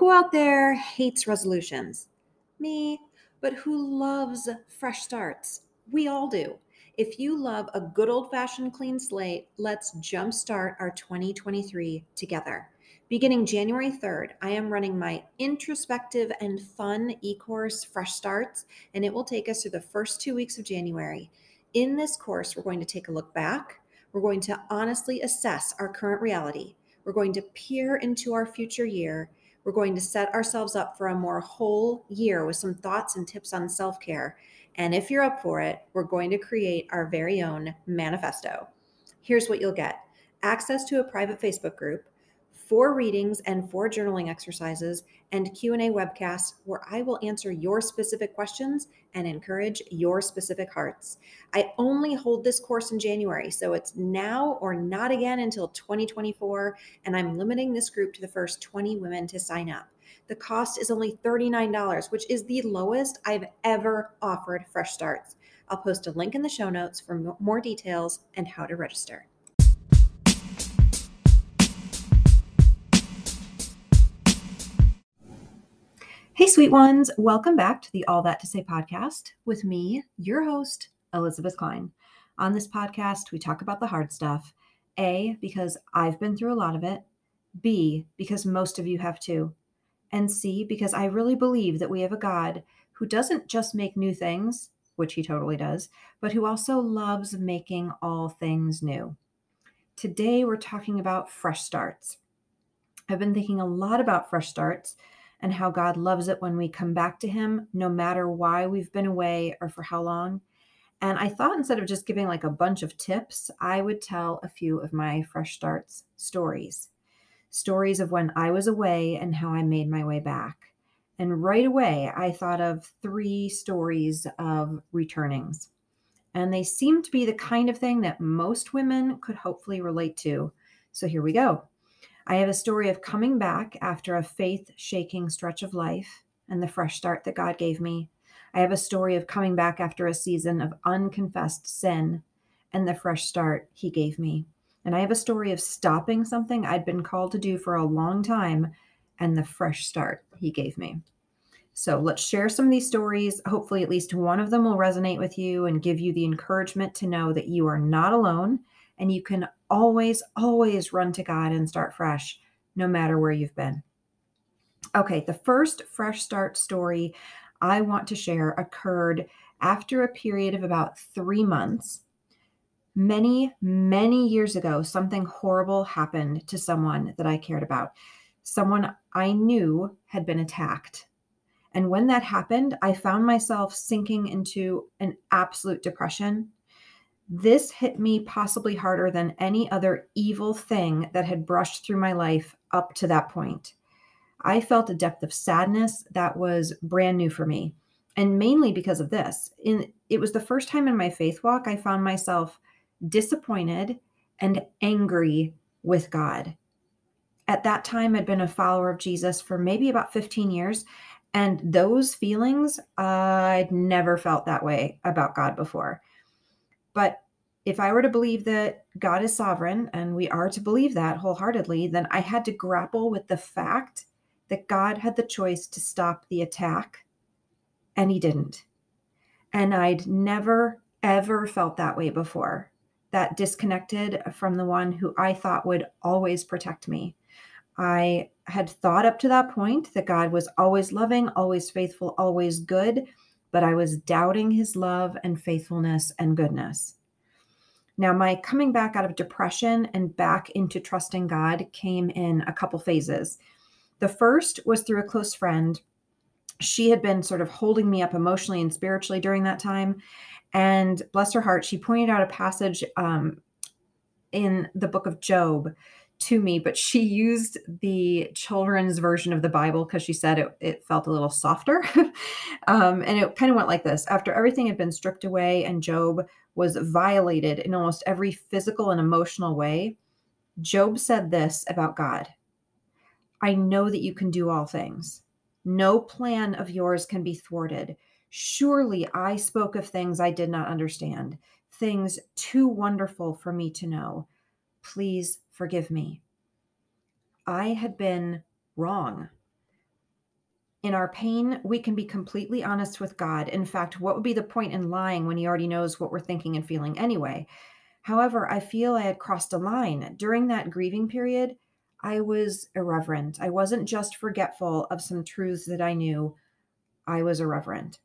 Who out there hates resolutions? Me, but who loves fresh starts? We all do. If you love a good old fashioned clean slate, let's jumpstart our 2023 together. Beginning January 3rd, I am running my introspective and fun e course, Fresh Starts, and it will take us through the first two weeks of January. In this course, we're going to take a look back. We're going to honestly assess our current reality we're going to peer into our future year. We're going to set ourselves up for a more whole year with some thoughts and tips on self care. And if you're up for it, we're going to create our very own manifesto. Here's what you'll get access to a private Facebook group, four readings and four journaling exercises and q&a webcasts where i will answer your specific questions and encourage your specific hearts. I only hold this course in january so it's now or not again until 2024 and i'm limiting this group to the first 20 women to sign up. The cost is only $39 which is the lowest i've ever offered fresh starts. I'll post a link in the show notes for more details and how to register Hey, sweet ones, welcome back to the All That to Say podcast with me, your host, Elisabeth Klein. On this podcast, we talk about the hard stuff A, because I've been through a lot of it, B, because most of you have too, and C, because I really believe that we have a God who doesn't just make new things, which he totally does, but who also loves making all things new. Today, we're talking about fresh starts. I've been thinking a lot about fresh starts and how God loves it when we come back to Him, no matter why we've been away or for how long. And I thought instead of just giving like a bunch of tips, I would tell a few of my fresh starts stories. Stories of when I was away and how I made my way back. And right away, I thought of three stories of returnings. And they seem to be the kind of thing that most women could hopefully relate to. So here we go. I have a story of coming back after a faith shaking stretch of life and the fresh start that God gave me. I have a story of coming back after a season of unconfessed sin and the fresh start He gave me. And I have a story of stopping something I'd been called to do for a long time and the fresh start He gave me. So let's share some of these stories. Hopefully, at least one of them will resonate with you and give you the encouragement to know that you are not alone and you can always, always run to God and start fresh, no matter where you've been. Okay, the first fresh start story I want to share occurred after a period of about three months. Many, many years ago, something horrible happened to someone that I cared about. Someone I knew had been attacked. And when that happened, I found myself sinking into an absolute depression this hit me possibly harder than any other evil thing that had brushed through my life up to that point. I felt a depth of sadness that was brand new for me, and mainly because of this. In it was the first time in my faith walk I found myself disappointed and angry with God. At that time, I'd been a follower of Jesus for maybe about 15 years, and those feelings, I'd never felt that way about God before. But if I were to believe that God is sovereign, and we are to believe that wholeheartedly, then I had to grapple with the fact that God had the choice to stop the attack, and He didn't. And I'd never, ever felt that way before that disconnected from the one who I thought would always protect me. I had thought up to that point that God was always loving, always faithful, always good but I was doubting his love and faithfulness and goodness. Now, my coming back out of depression and back into trusting God came in a couple phases. The first was through a close friend. She had been sort of holding me up emotionally and spiritually during that time. And bless her heart, she pointed out a passage um, in the book of Job to me, but she used the children's version of the Bible because she said it, it felt a little softer. um, and it kind of went like this After everything had been stripped away and Job was violated in almost every physical and emotional way, Job said this about God I know that you can do all things. No plan of yours can be thwarted. Surely I spoke of things I did not understand, things too wonderful for me to know. Please forgive me. I had been wrong. In our pain, we can be completely honest with God. In fact, what would be the point in lying when He already knows what we're thinking and feeling anyway? However, I feel I had crossed a line. During that grieving period, I was irreverent. I wasn't just forgetful of some truths that I knew, I was irreverent.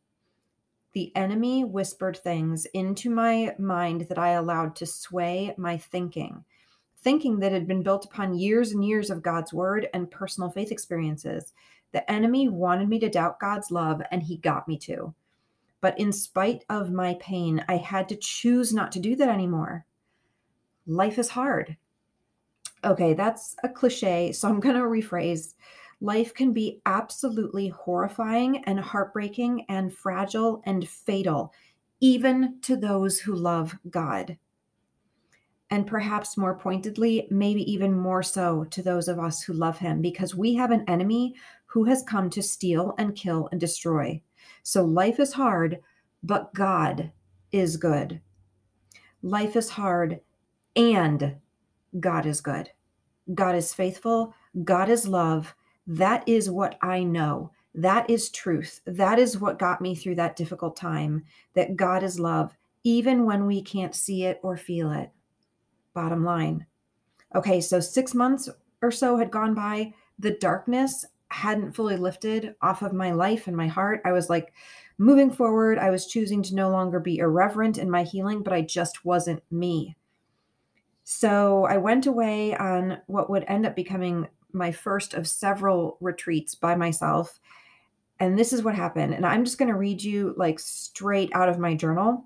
The enemy whispered things into my mind that I allowed to sway my thinking, thinking that had been built upon years and years of God's word and personal faith experiences. The enemy wanted me to doubt God's love, and he got me to. But in spite of my pain, I had to choose not to do that anymore. Life is hard. Okay, that's a cliche, so I'm going to rephrase. Life can be absolutely horrifying and heartbreaking and fragile and fatal, even to those who love God. And perhaps more pointedly, maybe even more so to those of us who love Him, because we have an enemy who has come to steal and kill and destroy. So life is hard, but God is good. Life is hard, and God is good. God is faithful. God is love. That is what I know. That is truth. That is what got me through that difficult time. That God is love, even when we can't see it or feel it. Bottom line. Okay, so six months or so had gone by. The darkness hadn't fully lifted off of my life and my heart. I was like moving forward. I was choosing to no longer be irreverent in my healing, but I just wasn't me. So I went away on what would end up becoming my first of several retreats by myself. And this is what happened. And I'm just going to read you like straight out of my journal.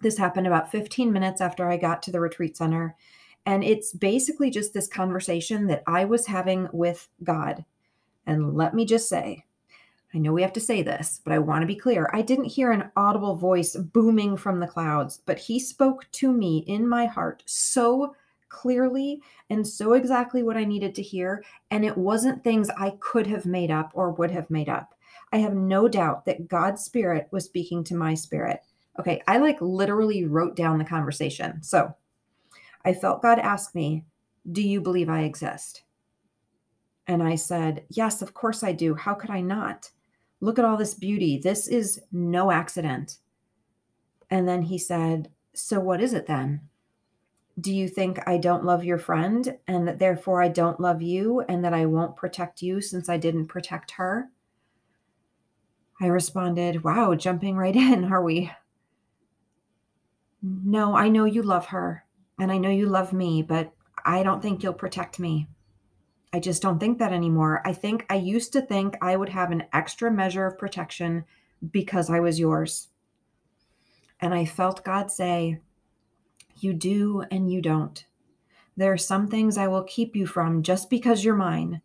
This happened about 15 minutes after I got to the retreat center. And it's basically just this conversation that I was having with God. And let me just say, I know we have to say this, but I want to be clear. I didn't hear an audible voice booming from the clouds, but he spoke to me in my heart so clearly and so exactly what I needed to hear. And it wasn't things I could have made up or would have made up. I have no doubt that God's spirit was speaking to my spirit. Okay, I like literally wrote down the conversation. So I felt God ask me, Do you believe I exist? And I said, Yes, of course I do. How could I not? Look at all this beauty. This is no accident. And then he said, So what is it then? Do you think I don't love your friend and that therefore I don't love you and that I won't protect you since I didn't protect her? I responded, Wow, jumping right in, are we? No, I know you love her and I know you love me, but I don't think you'll protect me. I just don't think that anymore. I think I used to think I would have an extra measure of protection because I was yours. And I felt God say, You do and you don't. There are some things I will keep you from just because you're mine,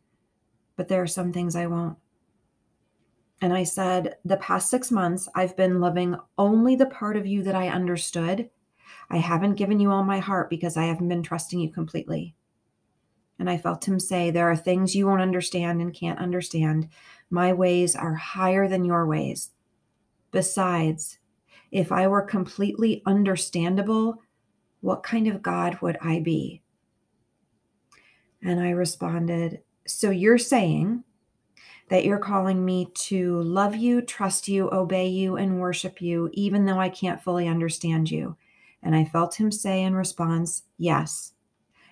but there are some things I won't. And I said, The past six months, I've been loving only the part of you that I understood. I haven't given you all my heart because I haven't been trusting you completely. And I felt him say, There are things you won't understand and can't understand. My ways are higher than your ways. Besides, if I were completely understandable, what kind of God would I be? And I responded, So you're saying that you're calling me to love you, trust you, obey you, and worship you, even though I can't fully understand you? And I felt him say in response, Yes.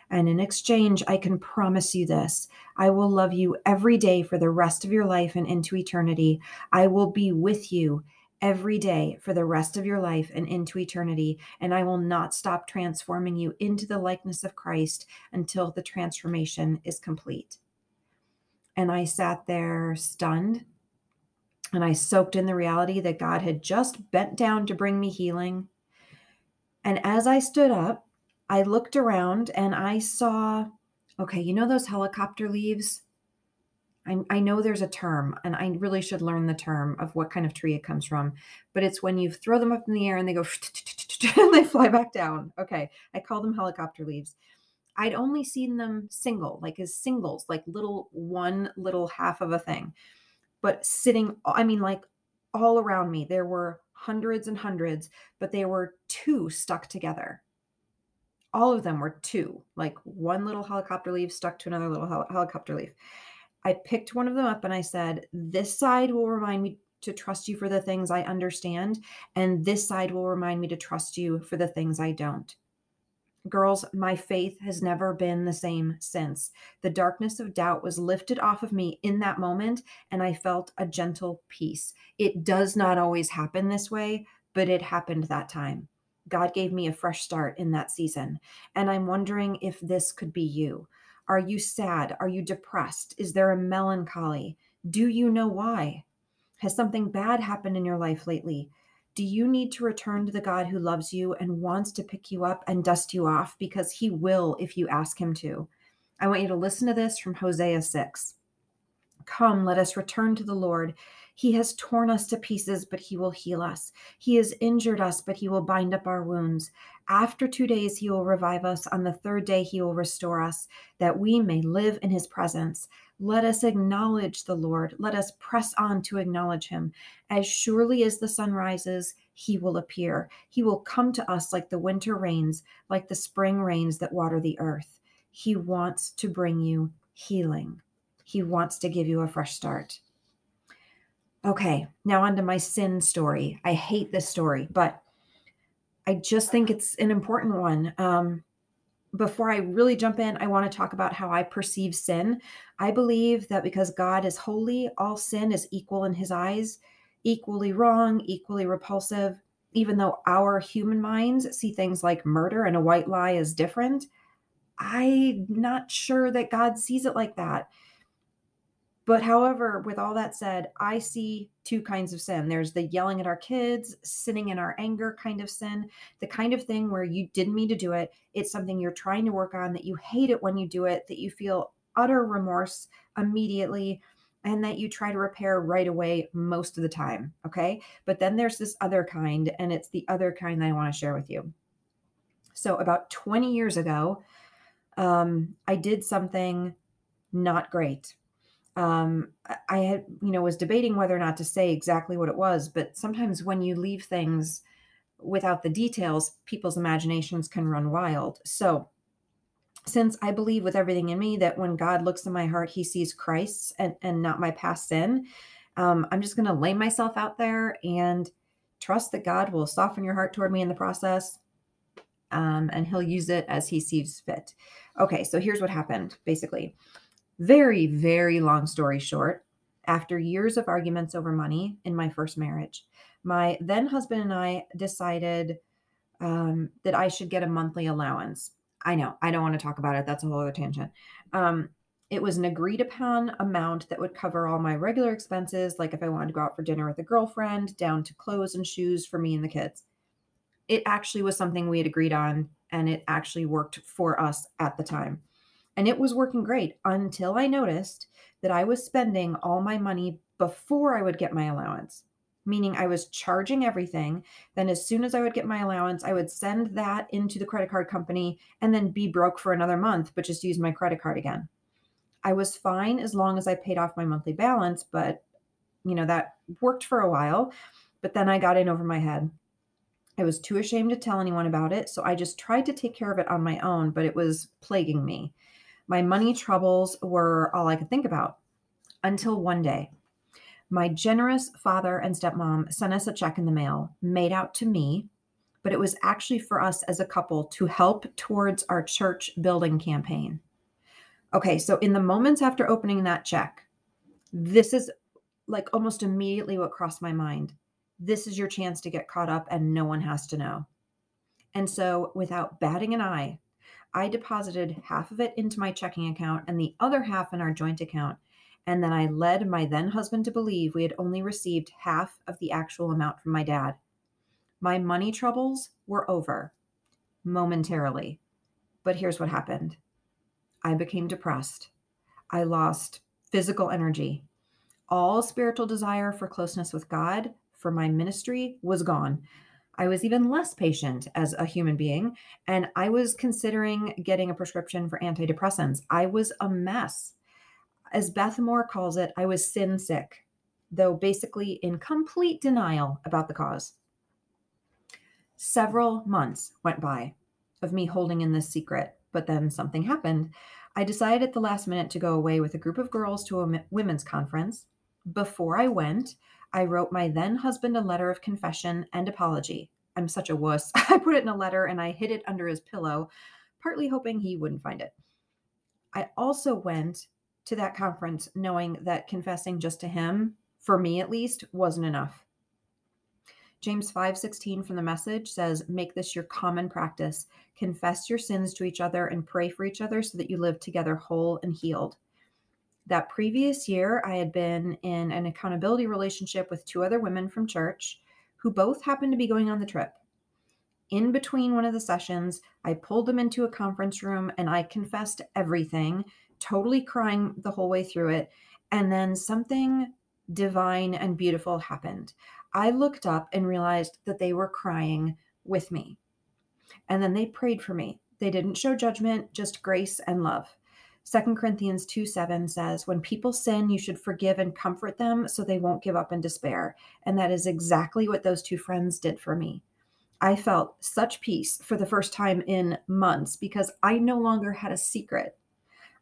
And in exchange, I can promise you this I will love you every day for the rest of your life and into eternity. I will be with you every day for the rest of your life and into eternity. And I will not stop transforming you into the likeness of Christ until the transformation is complete. And I sat there stunned and I soaked in the reality that God had just bent down to bring me healing. And as I stood up, I looked around and I saw, okay, you know those helicopter leaves? I, I know there's a term, and I really should learn the term of what kind of tree it comes from, but it's when you throw them up in the air and they go and they fly back down. Okay, I call them helicopter leaves. I'd only seen them single, like as singles, like little one little half of a thing. But sitting, I mean, like all around me, there were hundreds and hundreds, but they were two stuck together all of them were two, like one little helicopter leaf stuck to another little hel- helicopter leaf. I picked one of them up and I said, This side will remind me to trust you for the things I understand, and this side will remind me to trust you for the things I don't. Girls, my faith has never been the same since. The darkness of doubt was lifted off of me in that moment, and I felt a gentle peace. It does not always happen this way, but it happened that time. God gave me a fresh start in that season. And I'm wondering if this could be you. Are you sad? Are you depressed? Is there a melancholy? Do you know why? Has something bad happened in your life lately? Do you need to return to the God who loves you and wants to pick you up and dust you off? Because he will if you ask him to. I want you to listen to this from Hosea 6. Come, let us return to the Lord. He has torn us to pieces, but he will heal us. He has injured us, but he will bind up our wounds. After two days, he will revive us. On the third day, he will restore us, that we may live in his presence. Let us acknowledge the Lord. Let us press on to acknowledge him. As surely as the sun rises, he will appear. He will come to us like the winter rains, like the spring rains that water the earth. He wants to bring you healing. He wants to give you a fresh start. Okay, now on to my sin story. I hate this story, but I just think it's an important one. Um, before I really jump in, I want to talk about how I perceive sin. I believe that because God is holy, all sin is equal in his eyes, equally wrong, equally repulsive. Even though our human minds see things like murder and a white lie as different, I'm not sure that God sees it like that. But however, with all that said, I see two kinds of sin. There's the yelling at our kids, sinning in our anger kind of sin, the kind of thing where you didn't mean to do it. It's something you're trying to work on, that you hate it when you do it, that you feel utter remorse immediately, and that you try to repair right away most of the time. Okay. But then there's this other kind, and it's the other kind that I want to share with you. So, about 20 years ago, um, I did something not great um, I had, you know, was debating whether or not to say exactly what it was, but sometimes when you leave things without the details, people's imaginations can run wild. So, since I believe with everything in me that when God looks in my heart, he sees Christ and, and not my past sin, um, I'm just going to lay myself out there and trust that God will soften your heart toward me in the process. Um, and he'll use it as he sees fit. Okay, so here's what happened basically. Very, very long story short, after years of arguments over money in my first marriage, my then husband and I decided um, that I should get a monthly allowance. I know, I don't want to talk about it. That's a whole other tangent. Um, it was an agreed upon amount that would cover all my regular expenses, like if I wanted to go out for dinner with a girlfriend, down to clothes and shoes for me and the kids. It actually was something we had agreed on, and it actually worked for us at the time. And it was working great until I noticed that I was spending all my money before I would get my allowance, meaning I was charging everything. Then, as soon as I would get my allowance, I would send that into the credit card company and then be broke for another month, but just use my credit card again. I was fine as long as I paid off my monthly balance, but you know, that worked for a while. But then I got in over my head. I was too ashamed to tell anyone about it. So I just tried to take care of it on my own, but it was plaguing me. My money troubles were all I could think about until one day. My generous father and stepmom sent us a check in the mail made out to me, but it was actually for us as a couple to help towards our church building campaign. Okay, so in the moments after opening that check, this is like almost immediately what crossed my mind. This is your chance to get caught up and no one has to know. And so, without batting an eye, I deposited half of it into my checking account and the other half in our joint account. And then I led my then husband to believe we had only received half of the actual amount from my dad. My money troubles were over momentarily. But here's what happened I became depressed. I lost physical energy. All spiritual desire for closeness with God, for my ministry, was gone. I was even less patient as a human being, and I was considering getting a prescription for antidepressants. I was a mess. As Beth Moore calls it, I was sin sick, though basically in complete denial about the cause. Several months went by of me holding in this secret, but then something happened. I decided at the last minute to go away with a group of girls to a women's conference. Before I went, I wrote my then husband a letter of confession and apology. I'm such a wuss. I put it in a letter and I hid it under his pillow, partly hoping he wouldn't find it. I also went to that conference knowing that confessing just to him, for me at least, wasn't enough. James 5:16 from the message says, "Make this your common practice. Confess your sins to each other and pray for each other so that you live together whole and healed." That previous year, I had been in an accountability relationship with two other women from church who both happened to be going on the trip. In between one of the sessions, I pulled them into a conference room and I confessed everything, totally crying the whole way through it. And then something divine and beautiful happened. I looked up and realized that they were crying with me. And then they prayed for me. They didn't show judgment, just grace and love. 2 Corinthians 2 7 says, When people sin, you should forgive and comfort them so they won't give up in despair. And that is exactly what those two friends did for me. I felt such peace for the first time in months because I no longer had a secret.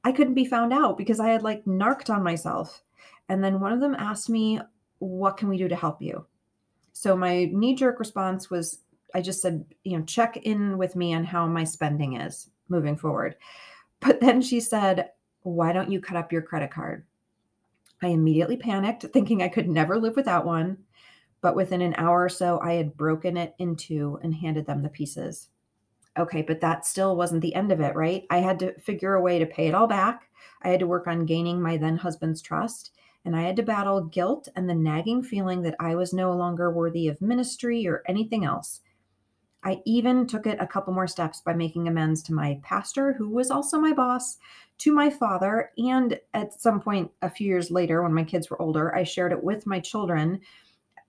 I couldn't be found out because I had like narked on myself. And then one of them asked me, What can we do to help you? So my knee jerk response was, I just said, you know, check in with me on how my spending is moving forward. But then she said, Why don't you cut up your credit card? I immediately panicked, thinking I could never live without one. But within an hour or so, I had broken it in two and handed them the pieces. Okay, but that still wasn't the end of it, right? I had to figure a way to pay it all back. I had to work on gaining my then husband's trust. And I had to battle guilt and the nagging feeling that I was no longer worthy of ministry or anything else. I even took it a couple more steps by making amends to my pastor, who was also my boss, to my father, and at some point a few years later, when my kids were older, I shared it with my children,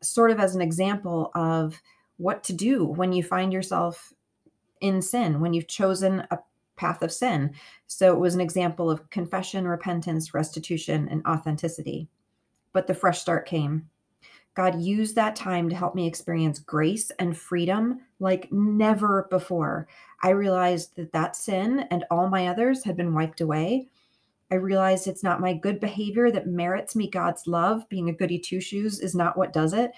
sort of as an example of what to do when you find yourself in sin, when you've chosen a path of sin. So it was an example of confession, repentance, restitution, and authenticity. But the fresh start came. God used that time to help me experience grace and freedom like never before. I realized that that sin and all my others had been wiped away. I realized it's not my good behavior that merits me God's love. Being a goody two shoes is not what does it,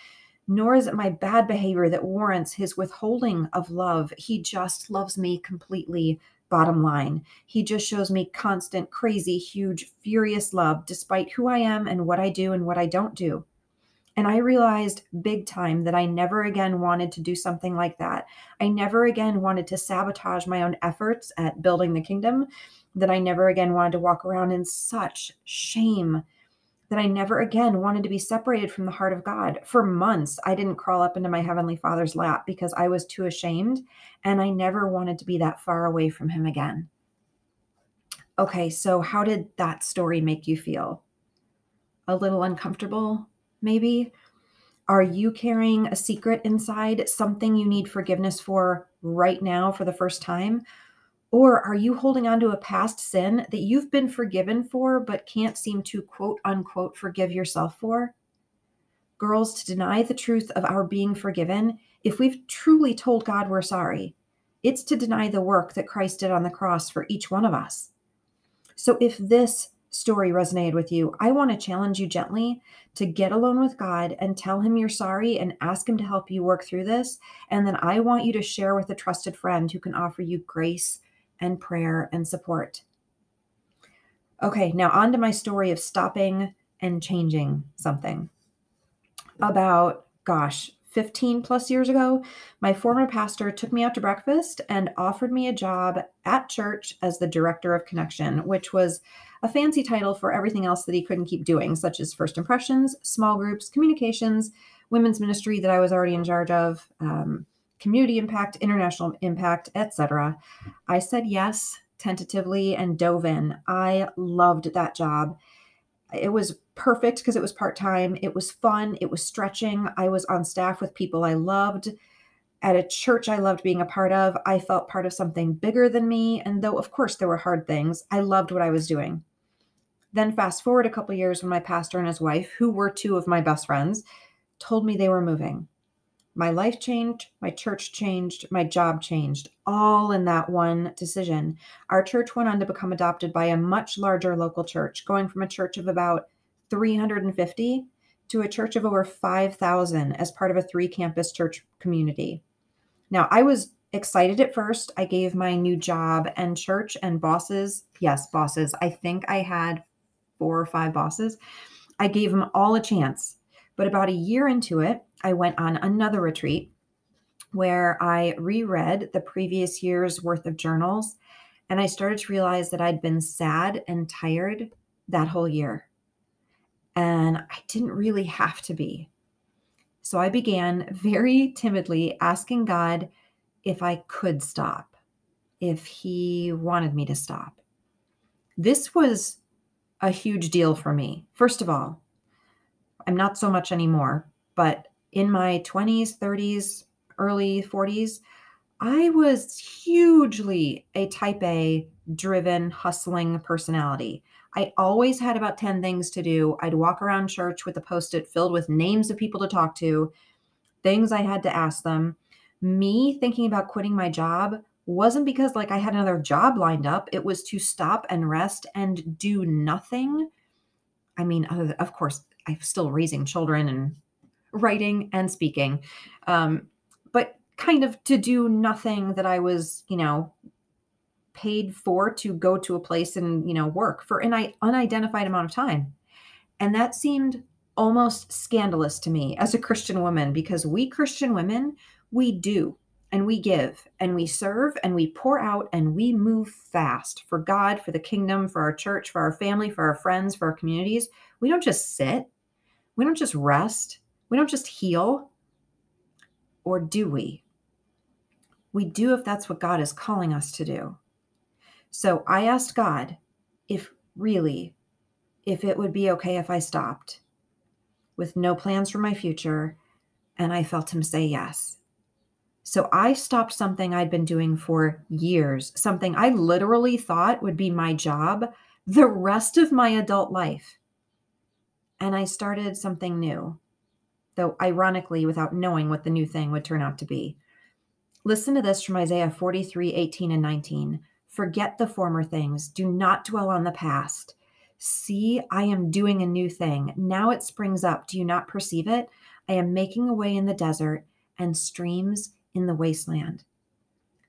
nor is it my bad behavior that warrants his withholding of love. He just loves me completely, bottom line. He just shows me constant, crazy, huge, furious love despite who I am and what I do and what I don't do. And I realized big time that I never again wanted to do something like that. I never again wanted to sabotage my own efforts at building the kingdom, that I never again wanted to walk around in such shame, that I never again wanted to be separated from the heart of God. For months, I didn't crawl up into my Heavenly Father's lap because I was too ashamed, and I never wanted to be that far away from Him again. Okay, so how did that story make you feel? A little uncomfortable, maybe? Are you carrying a secret inside, something you need forgiveness for right now for the first time? Or are you holding on to a past sin that you've been forgiven for, but can't seem to quote unquote forgive yourself for? Girls, to deny the truth of our being forgiven, if we've truly told God we're sorry, it's to deny the work that Christ did on the cross for each one of us. So if this story resonated with you, I want to challenge you gently to get alone with God and tell Him you're sorry and ask Him to help you work through this. And then I want you to share with a trusted friend who can offer you grace and prayer and support. Okay, now on to my story of stopping and changing something. About, gosh, 15 plus years ago, my former pastor took me out to breakfast and offered me a job at church as the director of connection, which was a fancy title for everything else that he couldn't keep doing, such as first impressions, small groups, communications, women's ministry that I was already in charge of, um, community impact, international impact, etc. I said yes tentatively and dove in. I loved that job. It was perfect because it was part time. It was fun. It was stretching. I was on staff with people I loved. At a church I loved being a part of, I felt part of something bigger than me. And though, of course, there were hard things, I loved what I was doing. Then, fast forward a couple years when my pastor and his wife, who were two of my best friends, told me they were moving. My life changed, my church changed, my job changed, all in that one decision. Our church went on to become adopted by a much larger local church, going from a church of about 350 to a church of over 5,000 as part of a three campus church community. Now, I was excited at first. I gave my new job and church and bosses, yes, bosses. I think I had four or five bosses. I gave them all a chance. But about a year into it, I went on another retreat where I reread the previous year's worth of journals and I started to realize that I'd been sad and tired that whole year. And I didn't really have to be. So I began very timidly asking God if I could stop, if He wanted me to stop. This was a huge deal for me. First of all, I'm not so much anymore, but in my 20s, 30s, early 40s, I was hugely a type A driven, hustling personality. I always had about 10 things to do. I'd walk around church with a post it filled with names of people to talk to, things I had to ask them. Me thinking about quitting my job wasn't because like I had another job lined up. It was to stop and rest and do nothing. I mean, of course, I'm still raising children and writing and speaking, um, but kind of to do nothing that I was, you know, paid for to go to a place and you know work for an unidentified amount of time and that seemed almost scandalous to me as a christian woman because we christian women we do and we give and we serve and we pour out and we move fast for god for the kingdom for our church for our family for our friends for our communities. We don't just sit. We don't just rest. We don't just heal. Or do we? We do if that's what god is calling us to do. So I asked God if really, if it would be okay if I stopped with no plans for my future. And I felt him say yes. So I stopped something I'd been doing for years, something I literally thought would be my job the rest of my adult life. And I started something new, though ironically, without knowing what the new thing would turn out to be. Listen to this from Isaiah 43 18 and 19. Forget the former things. Do not dwell on the past. See, I am doing a new thing. Now it springs up. Do you not perceive it? I am making a way in the desert and streams in the wasteland.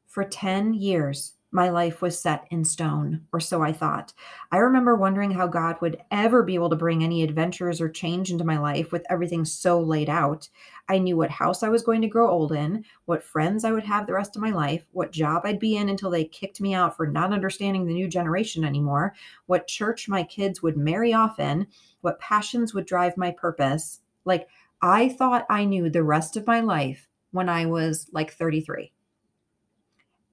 For 10 years, my life was set in stone, or so I thought. I remember wondering how God would ever be able to bring any adventures or change into my life with everything so laid out. I knew what house I was going to grow old in, what friends I would have the rest of my life, what job I'd be in until they kicked me out for not understanding the new generation anymore, what church my kids would marry off in, what passions would drive my purpose. Like, I thought I knew the rest of my life when I was like 33.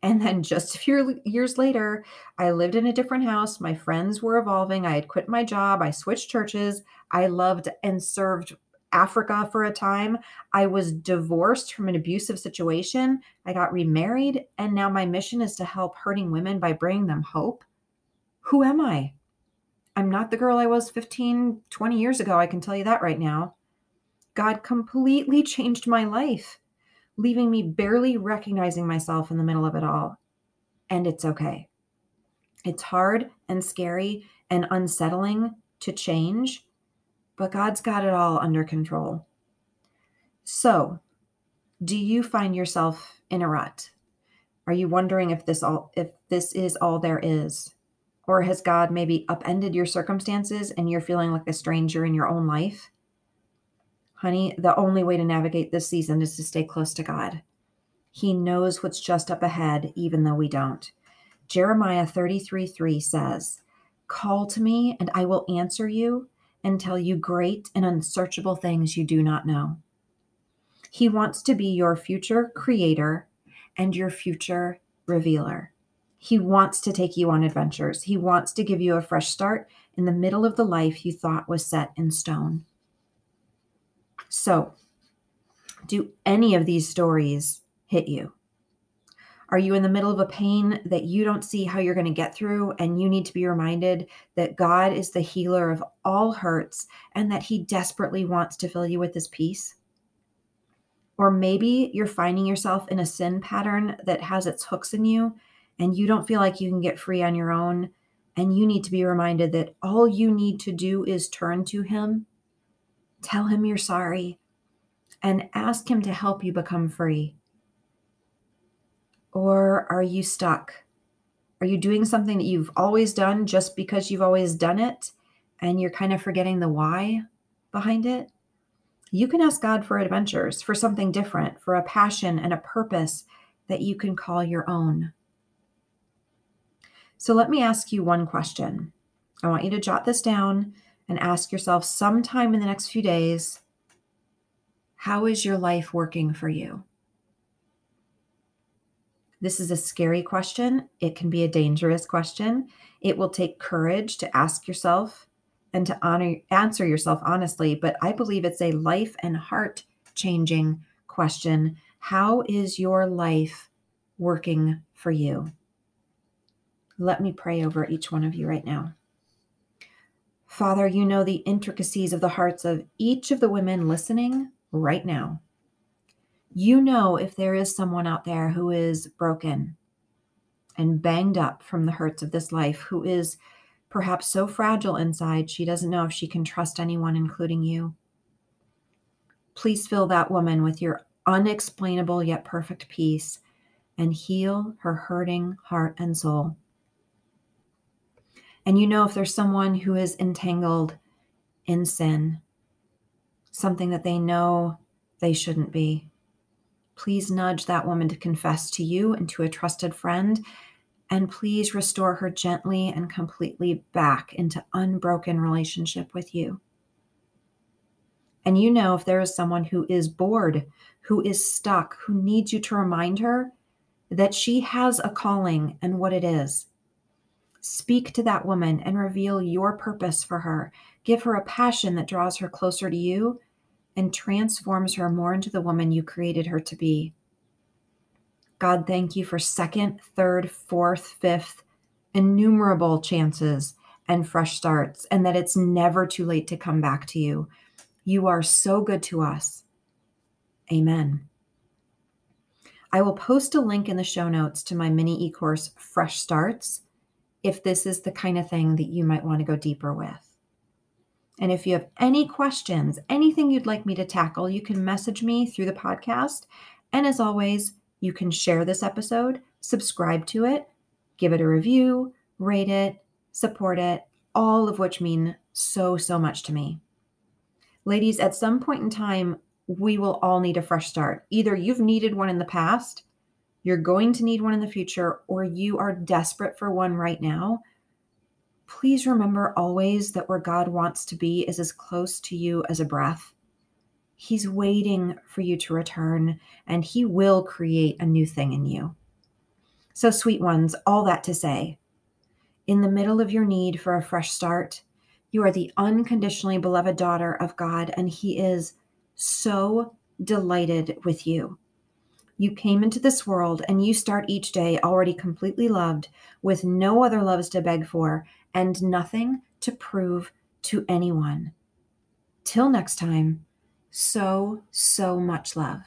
And then just a few years later, I lived in a different house. My friends were evolving. I had quit my job. I switched churches. I loved and served Africa for a time. I was divorced from an abusive situation. I got remarried. And now my mission is to help hurting women by bringing them hope. Who am I? I'm not the girl I was 15, 20 years ago. I can tell you that right now. God completely changed my life leaving me barely recognizing myself in the middle of it all. And it's okay. It's hard and scary and unsettling to change, but God's got it all under control. So, do you find yourself in a rut? Are you wondering if this all if this is all there is? Or has God maybe upended your circumstances and you're feeling like a stranger in your own life? Honey, the only way to navigate this season is to stay close to God. He knows what's just up ahead, even though we don't. Jeremiah 33 3 says, Call to me, and I will answer you and tell you great and unsearchable things you do not know. He wants to be your future creator and your future revealer. He wants to take you on adventures. He wants to give you a fresh start in the middle of the life you thought was set in stone. So, do any of these stories hit you? Are you in the middle of a pain that you don't see how you're going to get through? And you need to be reminded that God is the healer of all hurts and that He desperately wants to fill you with His peace? Or maybe you're finding yourself in a sin pattern that has its hooks in you and you don't feel like you can get free on your own. And you need to be reminded that all you need to do is turn to Him, tell Him you're sorry, and ask Him to help you become free. Or are you stuck? Are you doing something that you've always done just because you've always done it and you're kind of forgetting the why behind it? You can ask God for adventures, for something different, for a passion and a purpose that you can call your own. So let me ask you one question. I want you to jot this down and ask yourself sometime in the next few days how is your life working for you? This is a scary question. It can be a dangerous question. It will take courage to ask yourself and to honor, answer yourself honestly, but I believe it's a life and heart changing question. How is your life working for you? Let me pray over each one of you right now. Father, you know the intricacies of the hearts of each of the women listening right now. You know if there is someone out there who is broken and banged up from the hurts of this life, who is perhaps so fragile inside she doesn't know if she can trust anyone, including you. Please fill that woman with your unexplainable yet perfect peace and heal her hurting heart and soul. And you know if there's someone who is entangled in sin, something that they know they shouldn't be, please nudge that woman to confess to you and to a trusted friend and please restore her gently and completely back into unbroken relationship with you. And you know, if there is someone who is bored, who is stuck, who needs you to remind her that she has a calling and what it is, speak to that woman and reveal your purpose for her. Give her a passion that draws her closer to you and transforms her more into the woman you created her to be. God, thank you for second, third, fourth, fifth, innumerable chances and fresh starts, and that it's never too late to come back to you. You are so good to us. Amen. I will post a link in the show notes to my mini e course, Fresh Starts, if this is the kind of thing that you might want to go deeper with. And if you have any questions, anything you'd like me to tackle, you can message me through the podcast. And as always, you can share this episode, subscribe to it, give it a review, rate it, support it, all of which mean so, so much to me. Ladies, at some point in time, we will all need a fresh start. Either you've needed one in the past, you're going to need one in the future, or you are desperate for one right now. Please remember always that where God wants to be is as close to you as a breath. He's waiting for you to return, and He will create a new thing in you. So, sweet ones, all that to say, in the middle of your need for a fresh start, you are the unconditionally beloved daughter of God, and He is so delighted with you. You came into this world and you start each day already completely loved, with no other loves to beg for, and nothing to prove to anyone. Till next time so, so much love.